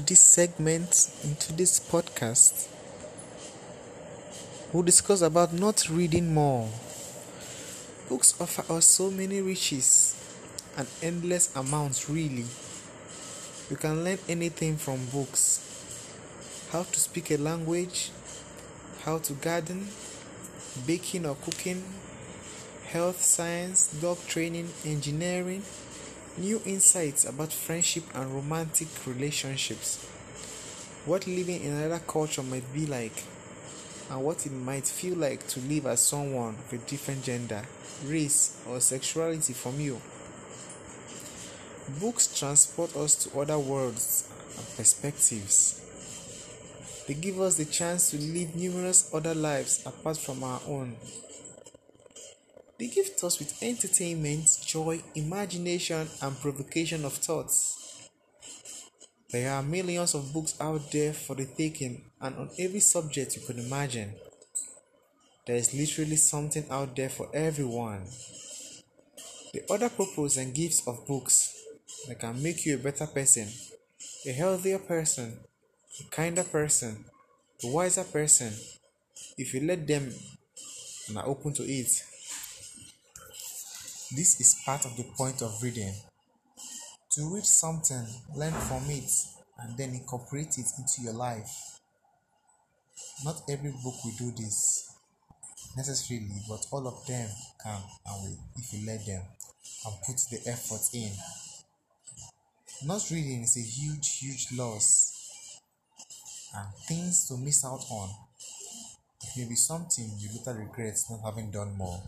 this segment into this podcast, we'll discuss about not reading more. Books offer us so many riches and endless amounts, really. You can learn anything from books how to speak a language, how to garden, baking or cooking, health science, dog training, engineering, new insights about friendship and romantic relationships, what living in another culture might be like, and what it might feel like to live as someone of a different gender, race, or sexuality from you. Books transport us to other worlds and perspectives. They give us the chance to live numerous other lives apart from our own. They gift us with entertainment, joy, imagination, and provocation of thoughts. There are millions of books out there for the taking, and on every subject you could imagine. There is literally something out there for everyone. The other purpose and gifts of books that can make you a better person, a healthier person, a kinder person, a wiser person, if you let them and are open to it. This is part of the point of reading. To read something, learn from it, and then incorporate it into your life. Not every book will do this necessarily, but all of them can and will if you let them and put the effort in. Not reading is a huge, huge loss and things to miss out on. It may be something you later regret not having done more.